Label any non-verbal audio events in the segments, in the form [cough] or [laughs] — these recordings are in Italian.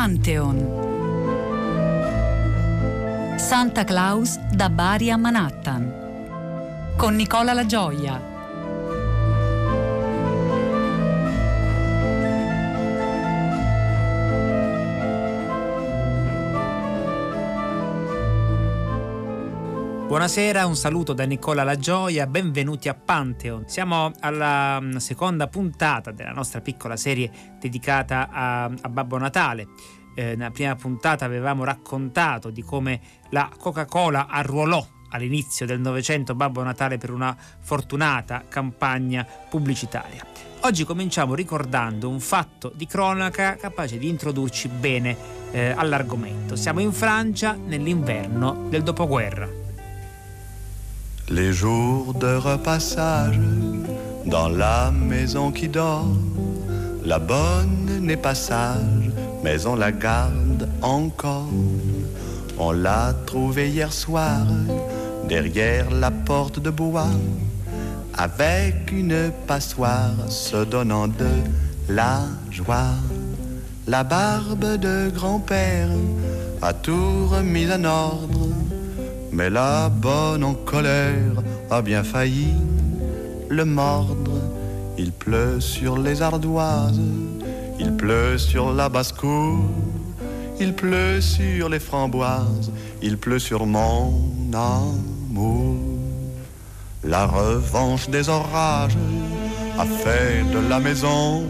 Pantheon. Santa Claus da Bari a Manhattan. Con Nicola La Gioia. Buonasera, un saluto da Nicola La Gioia, benvenuti a Pantheon. Siamo alla mm, seconda puntata della nostra piccola serie dedicata a, a Babbo Natale. Eh, nella prima puntata avevamo raccontato di come la Coca-Cola arruolò all'inizio del Novecento Babbo Natale per una fortunata campagna pubblicitaria. Oggi cominciamo ricordando un fatto di cronaca capace di introdurci bene eh, all'argomento. Siamo in Francia nell'inverno del dopoguerra. Les jours de repassage dans la maison qui dort, la bonne n'est pas sage, mais on la garde encore. On l'a trouvée hier soir derrière la porte de bois, avec une passoire se donnant de la joie. La barbe de grand-père a tout remis en ordre mais la bonne en colère a bien failli le mordre. Il pleut sur les ardoises, il pleut sur la basse-cour, il pleut sur les framboises, il pleut sur mon amour. La revanche des orages a fait de la maison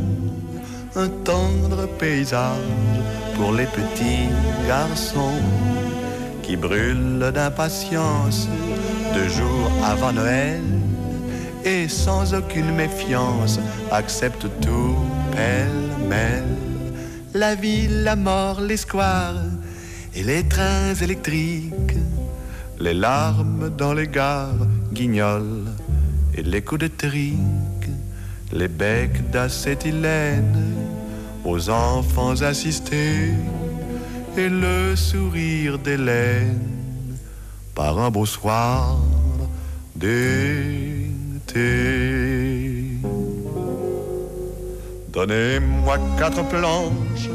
un tendre paysage pour les petits garçons qui brûle d'impatience deux jours avant Noël et sans aucune méfiance accepte tout pêle-mêle. La ville, la mort, les squares et les trains électriques, les larmes dans les gares, guignols et les coups de trique, les becs d'acétylène aux enfants assistés et le sourire d'Hélène par un beau soir d'été. Donnez-moi quatre planches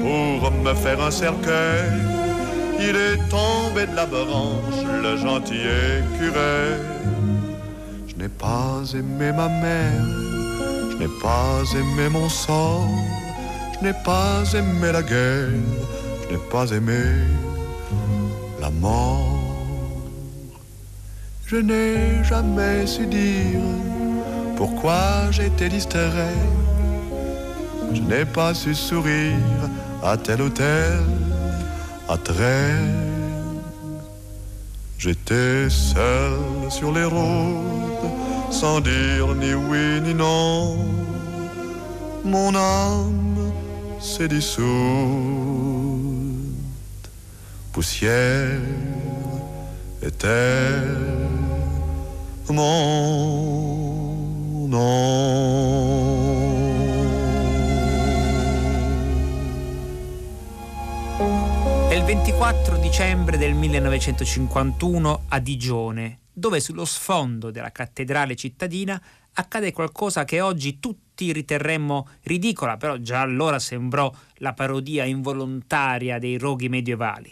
pour me faire un cercueil. Il est tombé de la branche, le gentil écureuil. Je n'ai pas aimé ma mère, je n'ai pas aimé mon sort, je n'ai pas aimé la guerre n'ai pas aimé la mort. Je n'ai jamais su dire pourquoi j'étais distrait. Je n'ai pas su sourire à tel ou tel attrait. J'étais seul sur les routes, sans dire ni oui ni non. Mon âme s'est dissoute poussière était mon nom. È il 24 dicembre del 1951 a Digione, dove sullo sfondo della cattedrale cittadina accade qualcosa che oggi tutti riterremmo ridicola, però già allora sembrò la parodia involontaria dei roghi medievali.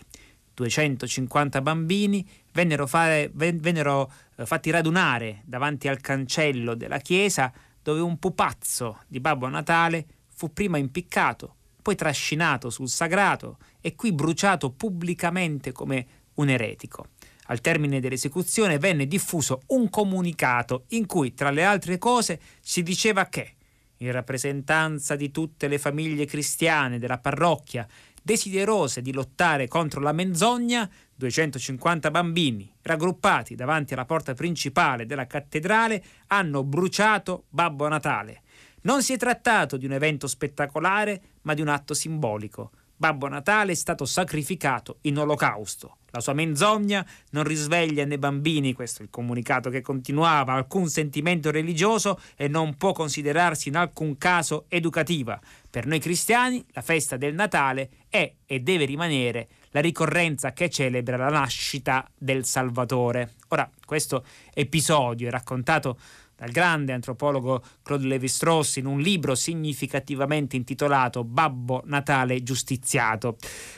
250 bambini vennero, fare, vennero eh, fatti radunare davanti al cancello della chiesa dove un pupazzo di Babbo Natale fu prima impiccato, poi trascinato sul sagrato e qui bruciato pubblicamente come un eretico. Al termine dell'esecuzione venne diffuso un comunicato in cui, tra le altre cose, si diceva che, in rappresentanza di tutte le famiglie cristiane della parrocchia desiderose di lottare contro la menzogna, 250 bambini, raggruppati davanti alla porta principale della cattedrale, hanno bruciato Babbo Natale. Non si è trattato di un evento spettacolare, ma di un atto simbolico. Babbo Natale è stato sacrificato in olocausto. La sua menzogna non risveglia nei bambini, questo è il comunicato che continuava, alcun sentimento religioso e non può considerarsi in alcun caso educativa. Per noi cristiani la festa del Natale è e deve rimanere la ricorrenza che celebra la nascita del Salvatore. Ora, questo episodio è raccontato dal grande antropologo Claude Lévi-Strauss in un libro significativamente intitolato Babbo Natale giustiziato,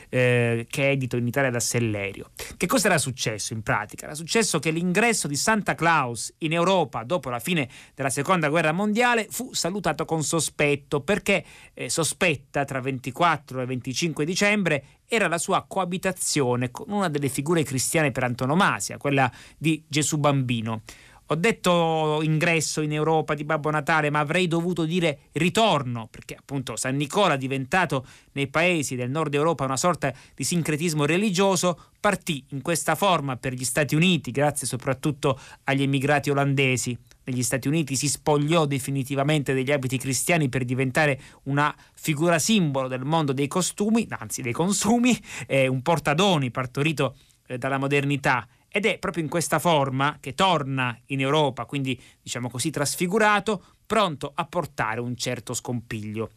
eh, che è edito in Italia da Sellerio. Che cosa era successo in pratica? Era successo che l'ingresso di Santa Claus in Europa dopo la fine della seconda guerra mondiale fu salutato con sospetto perché eh, sospetta tra 24 e 25 dicembre era la sua coabitazione con una delle figure cristiane per antonomasia, quella di Gesù bambino. Ho detto ingresso in Europa di Babbo Natale, ma avrei dovuto dire ritorno, perché appunto San Nicola, diventato nei paesi del nord Europa una sorta di sincretismo religioso, partì in questa forma per gli Stati Uniti, grazie soprattutto agli emigrati olandesi. Negli Stati Uniti si spogliò definitivamente degli abiti cristiani per diventare una figura simbolo del mondo dei costumi, anzi dei consumi, eh, un portadoni partorito eh, dalla modernità ed è proprio in questa forma che torna in Europa, quindi diciamo così trasfigurato, pronto a portare un certo scompiglio.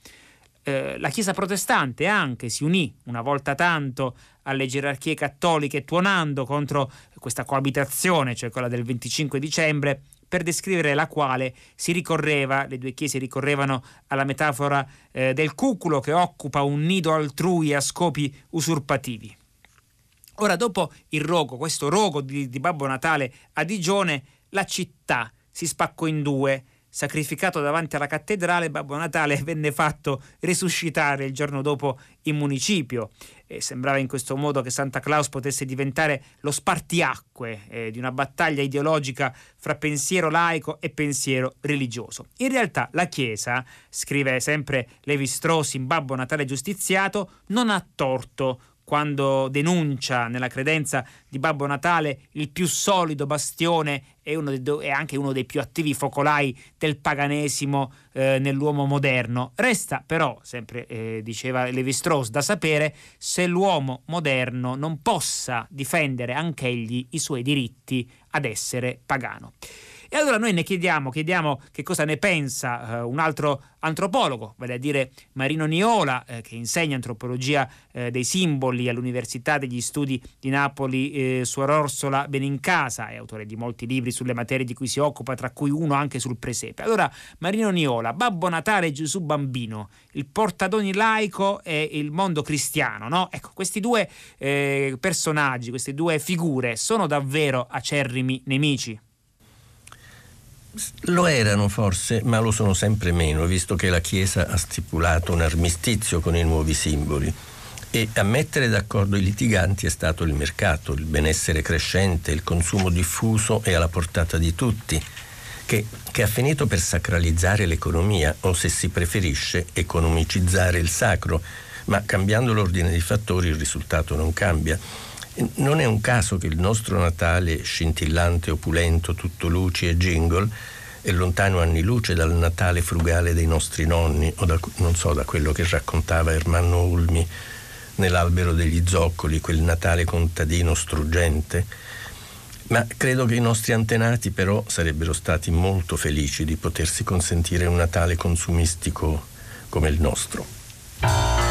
Eh, la Chiesa protestante anche si unì una volta tanto alle gerarchie cattoliche tuonando contro questa coabitazione, cioè quella del 25 dicembre, per descrivere la quale si ricorreva, le due chiese ricorrevano alla metafora eh, del cuculo che occupa un nido altrui a scopi usurpativi. Ora, dopo il rogo, questo rogo di, di Babbo Natale a Digione, la città si spaccò in due. Sacrificato davanti alla cattedrale, Babbo Natale [laughs] venne fatto risuscitare il giorno dopo in municipio. E sembrava in questo modo che Santa Claus potesse diventare lo spartiacque eh, di una battaglia ideologica fra pensiero laico e pensiero religioso. In realtà la Chiesa, scrive sempre Levi Strauss in Babbo Natale giustiziato, non ha torto quando denuncia nella credenza di Babbo Natale il più solido bastione e, e anche uno dei più attivi focolai del paganesimo eh, nell'uomo moderno. Resta però, sempre eh, diceva Levi Strauss, da sapere se l'uomo moderno non possa difendere anch'egli i suoi diritti ad essere pagano. E allora noi ne chiediamo, chiediamo che cosa ne pensa eh, un altro antropologo, vale a dire Marino Niola, eh, che insegna antropologia eh, dei simboli all'Università degli Studi di Napoli, eh, Suor Orsola Benincasa, è autore di molti libri sulle materie di cui si occupa, tra cui uno anche sul presepe. Allora, Marino Niola, Babbo Natale e Gesù Bambino, il portadoni laico e il mondo cristiano, no? Ecco, questi due eh, personaggi, queste due figure sono davvero acerrimi nemici? Lo erano forse, ma lo sono sempre meno, visto che la Chiesa ha stipulato un armistizio con i nuovi simboli. E a mettere d'accordo i litiganti è stato il mercato, il benessere crescente, il consumo diffuso e alla portata di tutti, che, che ha finito per sacralizzare l'economia o, se si preferisce, economicizzare il sacro, ma cambiando l'ordine dei fattori il risultato non cambia. Non è un caso che il nostro Natale, scintillante, opulento, tutto luci e jingle, è lontano anni luce dal Natale frugale dei nostri nonni o da, non so, da quello che raccontava Ermanno Ulmi nell'albero degli zoccoli, quel Natale contadino struggente. Ma credo che i nostri antenati però sarebbero stati molto felici di potersi consentire un Natale consumistico come il nostro.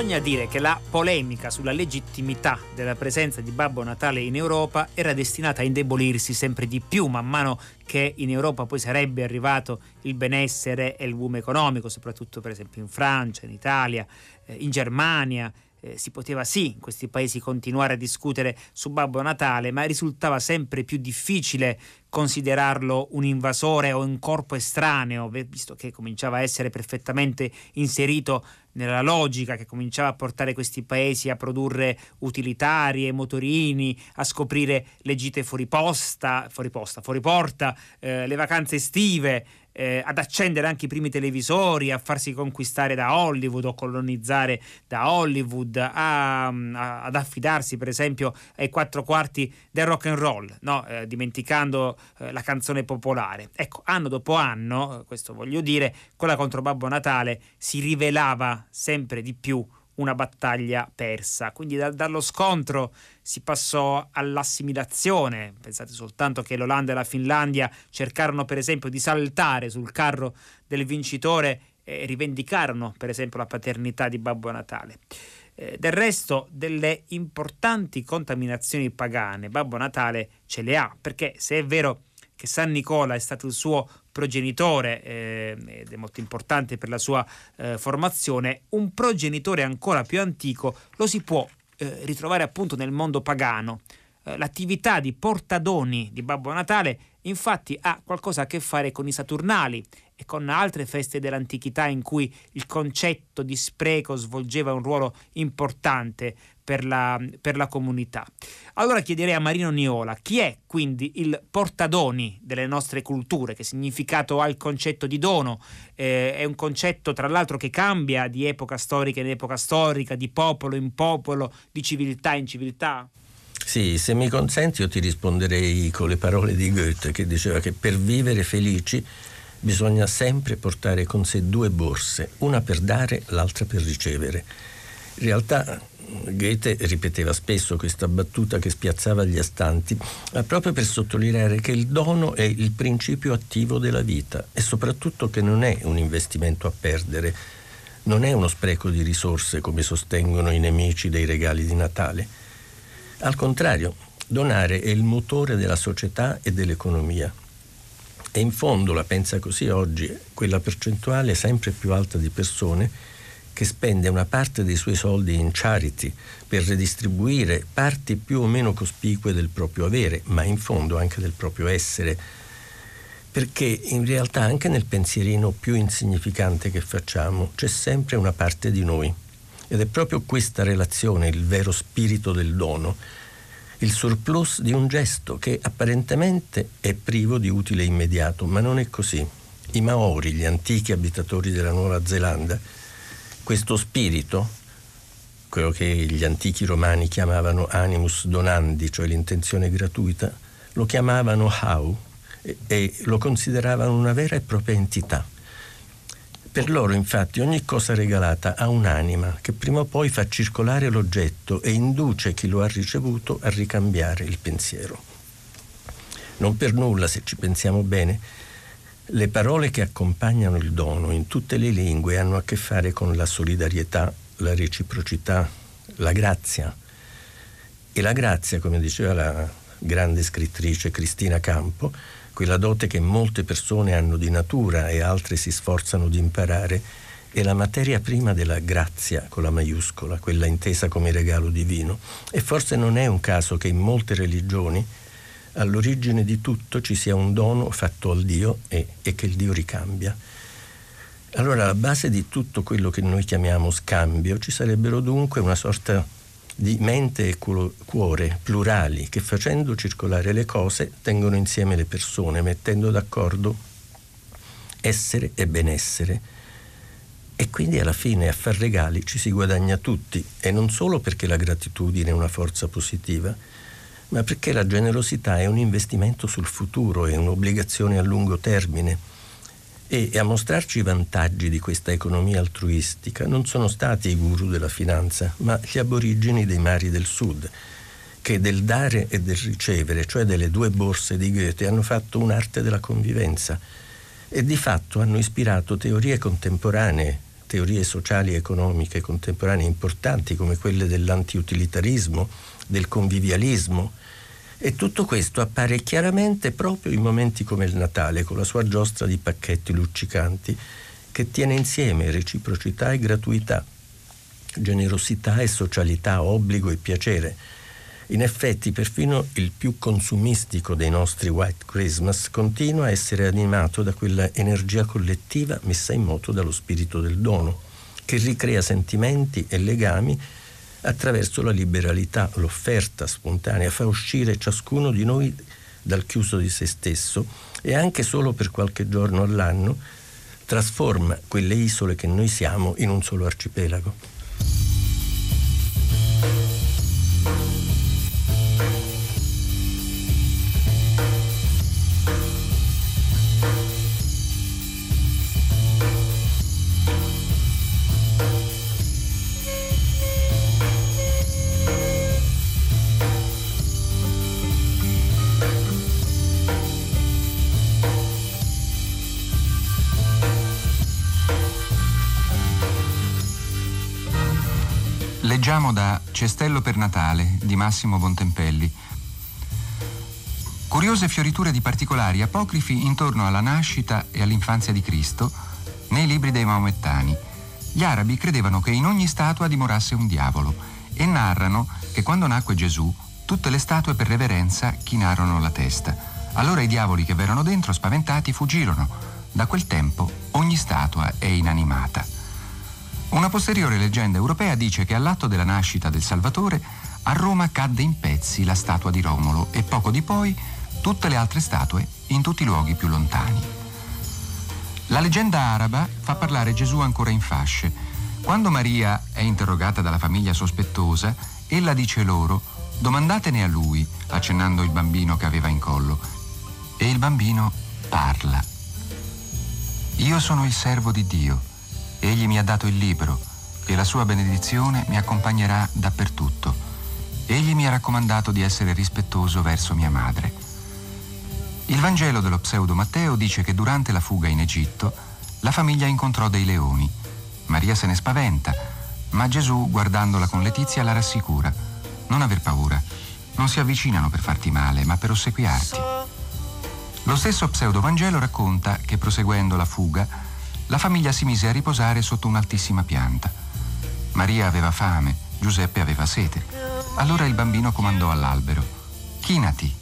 Bisogna dire che la polemica sulla legittimità della presenza di Babbo Natale in Europa era destinata a indebolirsi sempre di più man mano che in Europa poi sarebbe arrivato il benessere e il boom economico, soprattutto per esempio in Francia, in Italia, eh, in Germania eh, si poteva sì in questi paesi continuare a discutere su Babbo Natale, ma risultava sempre più difficile considerarlo un invasore o un corpo estraneo, visto che cominciava a essere perfettamente inserito nella logica che cominciava a portare questi paesi a produrre utilitarie, motorini, a scoprire le gite fuori posta, fuori posta, fuori porta, eh, le vacanze estive, eh, ad accendere anche i primi televisori, a farsi conquistare da Hollywood o colonizzare da Hollywood, a, a, ad affidarsi per esempio ai quattro quarti del rock and roll, no? eh, dimenticando eh, la canzone popolare. Ecco, anno dopo anno, questo voglio dire, quella contro Babbo Natale si rivelava sempre di più una battaglia persa. Quindi da, dallo scontro si passò all'assimilazione. Pensate soltanto che l'Olanda e la Finlandia cercarono per esempio di saltare sul carro del vincitore e rivendicarono per esempio la paternità di Babbo Natale. Eh, del resto delle importanti contaminazioni pagane Babbo Natale ce le ha, perché se è vero che San Nicola è stato il suo progenitore eh, ed è molto importante per la sua eh, formazione, un progenitore ancora più antico lo si può eh, ritrovare appunto nel mondo pagano. Eh, l'attività di portadoni di Babbo Natale infatti ha qualcosa a che fare con i Saturnali e con altre feste dell'antichità in cui il concetto di spreco svolgeva un ruolo importante per la, per la comunità. Allora chiederei a Marino Niola chi è quindi il portadoni delle nostre culture, che significato ha il concetto di dono? Eh, è un concetto tra l'altro che cambia di epoca storica in epoca storica, di popolo in popolo, di civiltà in civiltà? Sì, se mi consenti io ti risponderei con le parole di Goethe che diceva che per vivere felici bisogna sempre portare con sé due borse, una per dare, l'altra per ricevere. In realtà Goethe ripeteva spesso questa battuta che spiazzava gli astanti, ma proprio per sottolineare che il dono è il principio attivo della vita e soprattutto che non è un investimento a perdere, non è uno spreco di risorse come sostengono i nemici dei regali di Natale al contrario, donare è il motore della società e dell'economia. E in fondo, la pensa così oggi, quella percentuale sempre più alta di persone che spende una parte dei suoi soldi in charity per redistribuire parti più o meno cospicue del proprio avere, ma in fondo anche del proprio essere, perché in realtà anche nel pensierino più insignificante che facciamo c'è sempre una parte di noi. Ed è proprio questa relazione il vero spirito del dono, il surplus di un gesto che apparentemente è privo di utile immediato, ma non è così. I Maori, gli antichi abitatori della Nuova Zelanda, questo spirito, quello che gli antichi romani chiamavano animus donandi, cioè l'intenzione gratuita, lo chiamavano hau e, e lo consideravano una vera e propria entità per loro infatti ogni cosa regalata ha un'anima che prima o poi fa circolare l'oggetto e induce chi lo ha ricevuto a ricambiare il pensiero. Non per nulla, se ci pensiamo bene, le parole che accompagnano il dono in tutte le lingue hanno a che fare con la solidarietà, la reciprocità, la grazia. E la grazia, come diceva la grande scrittrice Cristina Campo, quella dote che molte persone hanno di natura e altre si sforzano di imparare, è la materia prima della grazia con la maiuscola, quella intesa come regalo divino. E forse non è un caso che in molte religioni all'origine di tutto ci sia un dono fatto al Dio e, e che il Dio ricambia. Allora, alla base di tutto quello che noi chiamiamo scambio ci sarebbero dunque una sorta di mente e cuore plurali che facendo circolare le cose tengono insieme le persone, mettendo d'accordo essere e benessere. E quindi alla fine a far regali ci si guadagna tutti e non solo perché la gratitudine è una forza positiva, ma perché la generosità è un investimento sul futuro, è un'obbligazione a lungo termine e a mostrarci i vantaggi di questa economia altruistica non sono stati i guru della finanza, ma gli aborigeni dei mari del sud, che del dare e del ricevere, cioè delle due borse di Goethe, hanno fatto un'arte della convivenza e di fatto hanno ispirato teorie contemporanee teorie sociali e economiche contemporanee importanti come quelle dell'antiutilitarismo, del convivialismo. E tutto questo appare chiaramente proprio in momenti come il Natale, con la sua giostra di pacchetti luccicanti, che tiene insieme reciprocità e gratuità, generosità e socialità, obbligo e piacere. In effetti, perfino il più consumistico dei nostri White Christmas continua a essere animato da quella energia collettiva messa in moto dallo spirito del dono, che ricrea sentimenti e legami attraverso la liberalità, l'offerta spontanea, fa uscire ciascuno di noi dal chiuso di se stesso e anche solo per qualche giorno all'anno trasforma quelle isole che noi siamo in un solo arcipelago. Leggiamo da Cestello per Natale di Massimo Bontempelli. Curiose fioriture di particolari apocrifi intorno alla nascita e all'infanzia di Cristo nei libri dei maomettani. Gli arabi credevano che in ogni statua dimorasse un diavolo e narrano che quando nacque Gesù tutte le statue per reverenza chinarono la testa. Allora i diavoli che v'erano dentro, spaventati, fuggirono. Da quel tempo ogni statua è inanimata. Una posteriore leggenda europea dice che all'atto della nascita del Salvatore a Roma cadde in pezzi la statua di Romolo e poco di poi tutte le altre statue in tutti i luoghi più lontani. La leggenda araba fa parlare Gesù ancora in fasce. Quando Maria è interrogata dalla famiglia sospettosa, ella dice loro domandatene a lui, accennando il bambino che aveva in collo. E il bambino parla. Io sono il servo di Dio Egli mi ha dato il libro e la sua benedizione mi accompagnerà dappertutto. Egli mi ha raccomandato di essere rispettoso verso mia madre. Il Vangelo dello pseudo Matteo dice che durante la fuga in Egitto la famiglia incontrò dei leoni. Maria se ne spaventa, ma Gesù, guardandola con letizia, la rassicura. Non aver paura. Non si avvicinano per farti male, ma per ossequiarti. Lo stesso pseudo Vangelo racconta che proseguendo la fuga, la famiglia si mise a riposare sotto un'altissima pianta. Maria aveva fame, Giuseppe aveva sete. Allora il bambino comandò all'albero, chinati,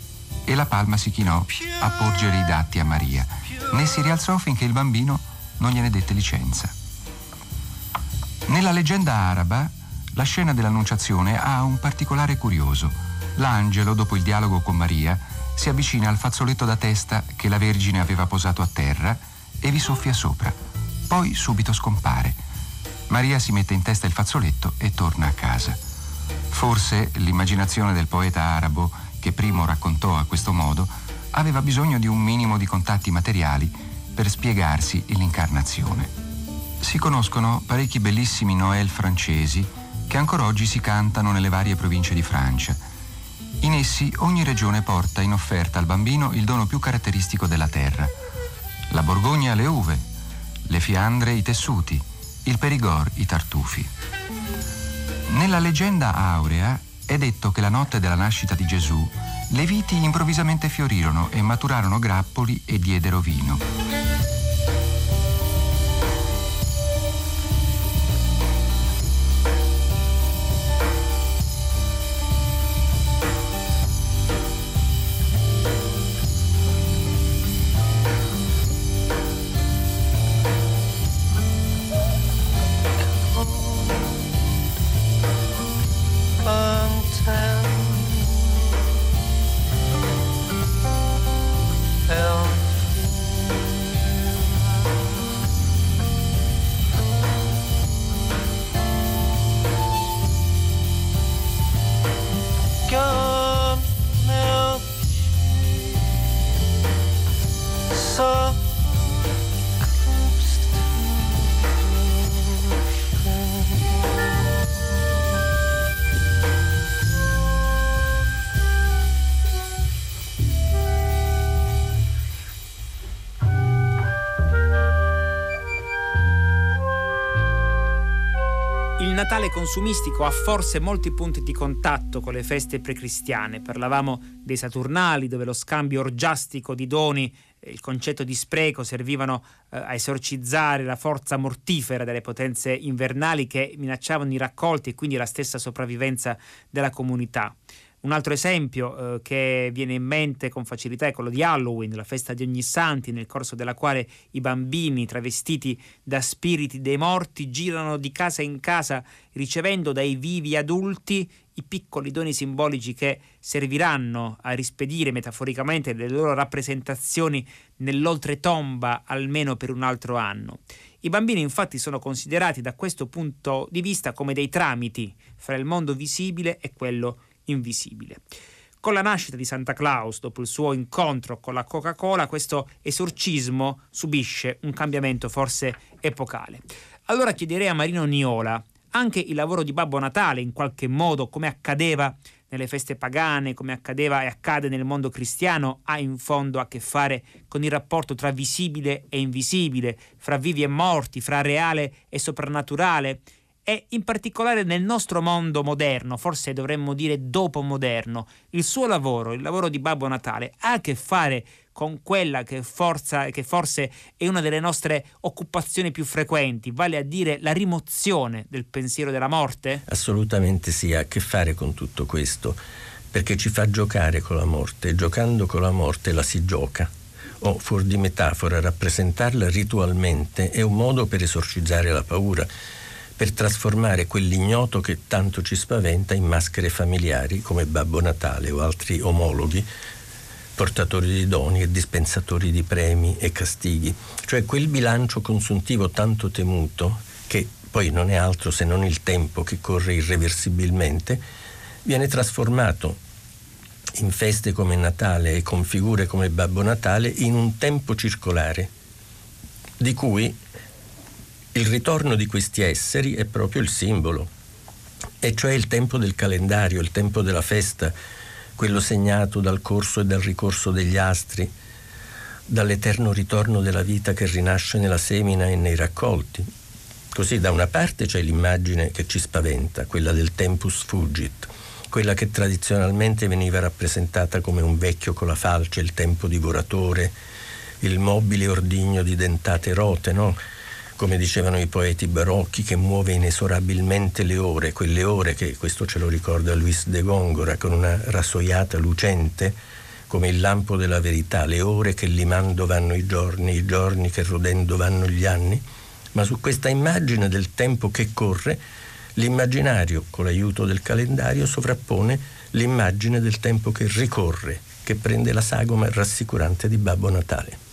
e la palma si chinò a porgere i datti a Maria, né si rialzò finché il bambino non gliene dette licenza. Nella leggenda araba, la scena dell'annunciazione ha un particolare curioso. L'angelo, dopo il dialogo con Maria, si avvicina al fazzoletto da testa che la Vergine aveva posato a terra e vi soffia sopra poi subito scompare. Maria si mette in testa il fazzoletto e torna a casa. Forse l'immaginazione del poeta arabo, che primo raccontò a questo modo, aveva bisogno di un minimo di contatti materiali per spiegarsi l'incarnazione. Si conoscono parecchi bellissimi Noël francesi che ancora oggi si cantano nelle varie province di Francia. In essi ogni regione porta in offerta al bambino il dono più caratteristico della terra. La Borgogna le uve, le fiandre i tessuti, il perigor i tartufi. Nella leggenda aurea è detto che la notte della nascita di Gesù le viti improvvisamente fiorirono e maturarono grappoli e diedero vino. Natale consumistico ha forse molti punti di contatto con le feste precristiane. Parlavamo dei Saturnali, dove lo scambio orgiastico di doni e il concetto di spreco servivano eh, a esorcizzare la forza mortifera delle potenze invernali che minacciavano i raccolti e quindi la stessa sopravvivenza della comunità. Un altro esempio eh, che viene in mente con facilità è quello di Halloween, la festa di ogni santi, nel corso della quale i bambini travestiti da spiriti dei morti girano di casa in casa ricevendo dai vivi adulti i piccoli doni simbolici che serviranno a rispedire metaforicamente le loro rappresentazioni nell'oltretomba almeno per un altro anno. I bambini infatti sono considerati da questo punto di vista come dei tramiti fra il mondo visibile e quello invisibile. Con la nascita di Santa Claus, dopo il suo incontro con la Coca-Cola, questo esorcismo subisce un cambiamento forse epocale. Allora chiederei a Marino Niola anche il lavoro di Babbo Natale, in qualche modo, come accadeva nelle feste pagane, come accadeva e accade nel mondo cristiano, ha in fondo a che fare con il rapporto tra visibile e invisibile, fra vivi e morti, fra reale e soprannaturale, e in particolare nel nostro mondo moderno, forse dovremmo dire dopo moderno, il suo lavoro, il lavoro di Babbo Natale, ha a che fare con quella che, forza, che forse è una delle nostre occupazioni più frequenti, vale a dire la rimozione del pensiero della morte? Assolutamente sì, ha a che fare con tutto questo, perché ci fa giocare con la morte, giocando con la morte la si gioca o fuori di metafora, rappresentarla ritualmente è un modo per esorcizzare la paura per trasformare quell'ignoto che tanto ci spaventa in maschere familiari come Babbo Natale o altri omologhi, portatori di doni e dispensatori di premi e castighi, cioè quel bilancio consuntivo tanto temuto, che poi non è altro se non il tempo che corre irreversibilmente, viene trasformato in feste come Natale e con figure come Babbo Natale in un tempo circolare, di cui il ritorno di questi esseri è proprio il simbolo, e cioè il tempo del calendario, il tempo della festa, quello segnato dal corso e dal ricorso degli astri, dall'eterno ritorno della vita che rinasce nella semina e nei raccolti. Così da una parte c'è l'immagine che ci spaventa, quella del tempus fugit, quella che tradizionalmente veniva rappresentata come un vecchio con la falce, il tempo divoratore, il mobile ordigno di dentate rote, no? Come dicevano i poeti barocchi, che muove inesorabilmente le ore, quelle ore che, questo ce lo ricorda Luis de Gongora, con una rassoiata lucente, come il lampo della verità, le ore che limando vanno i giorni, i giorni che rodendo vanno gli anni, ma su questa immagine del tempo che corre, l'immaginario, con l'aiuto del calendario, sovrappone l'immagine del tempo che ricorre, che prende la sagoma rassicurante di Babbo Natale.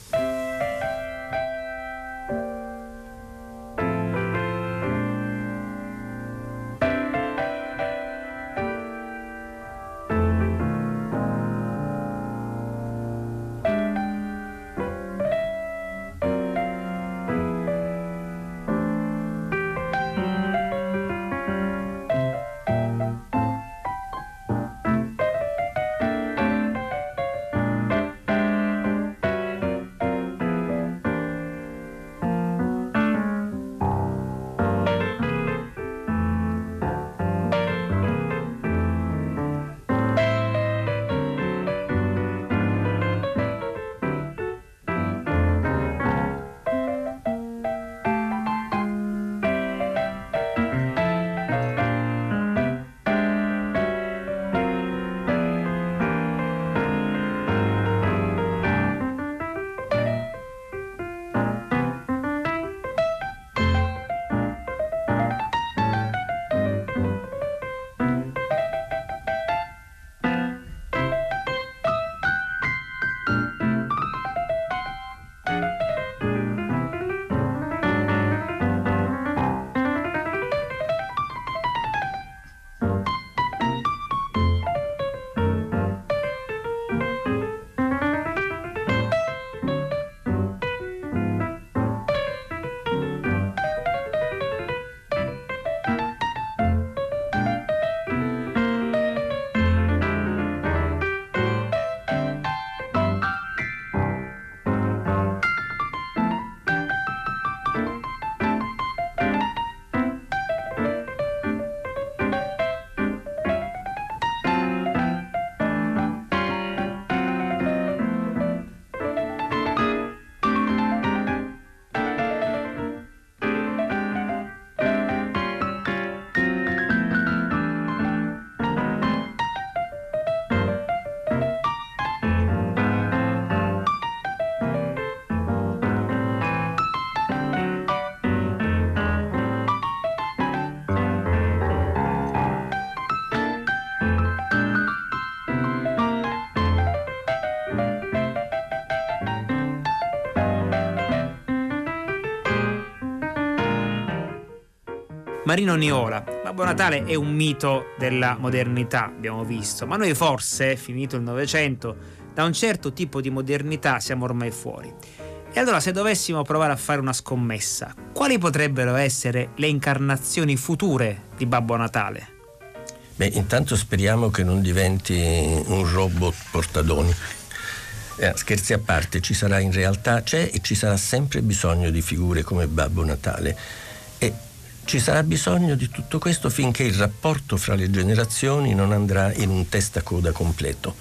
Marino Niola, Babbo Natale è un mito della modernità, abbiamo visto, ma noi forse, finito il Novecento, da un certo tipo di modernità siamo ormai fuori. E allora se dovessimo provare a fare una scommessa, quali potrebbero essere le incarnazioni future di Babbo Natale? Beh, intanto speriamo che non diventi un robot portadoni. Eh, scherzi a parte, ci sarà in realtà, c'è e ci sarà sempre bisogno di figure come Babbo Natale. E ci sarà bisogno di tutto questo finché il rapporto fra le generazioni non andrà in un testa-coda completo.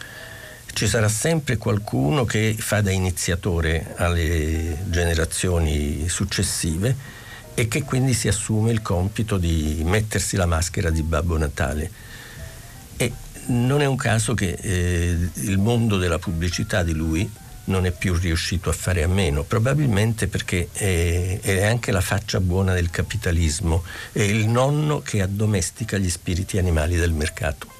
Ci sarà sempre qualcuno che fa da iniziatore alle generazioni successive e che quindi si assume il compito di mettersi la maschera di Babbo Natale. E non è un caso che eh, il mondo della pubblicità di lui non è più riuscito a fare a meno, probabilmente perché è, è, anche la faccia buona del capitalismo, è il nonno che addomestica gli spiriti animali del mercato.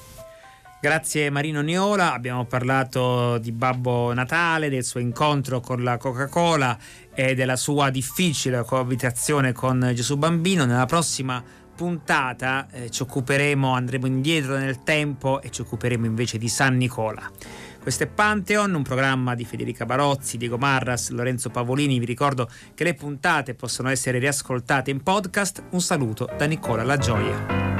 Grazie Marino Niola, abbiamo parlato di Babbo Natale, del suo incontro con la Coca-Cola e della sua difficile coabitazione con Gesù Bambino. Nella prossima puntata eh, ci occuperemo, andremo indietro nel tempo e ci occuperemo invece di San Nicola. Questo è Pantheon, un programma di Federica Barozzi, Diego Marras, Lorenzo Pavolini. Vi ricordo che le puntate possono essere riascoltate in podcast. Un saluto da Nicola La Gioia.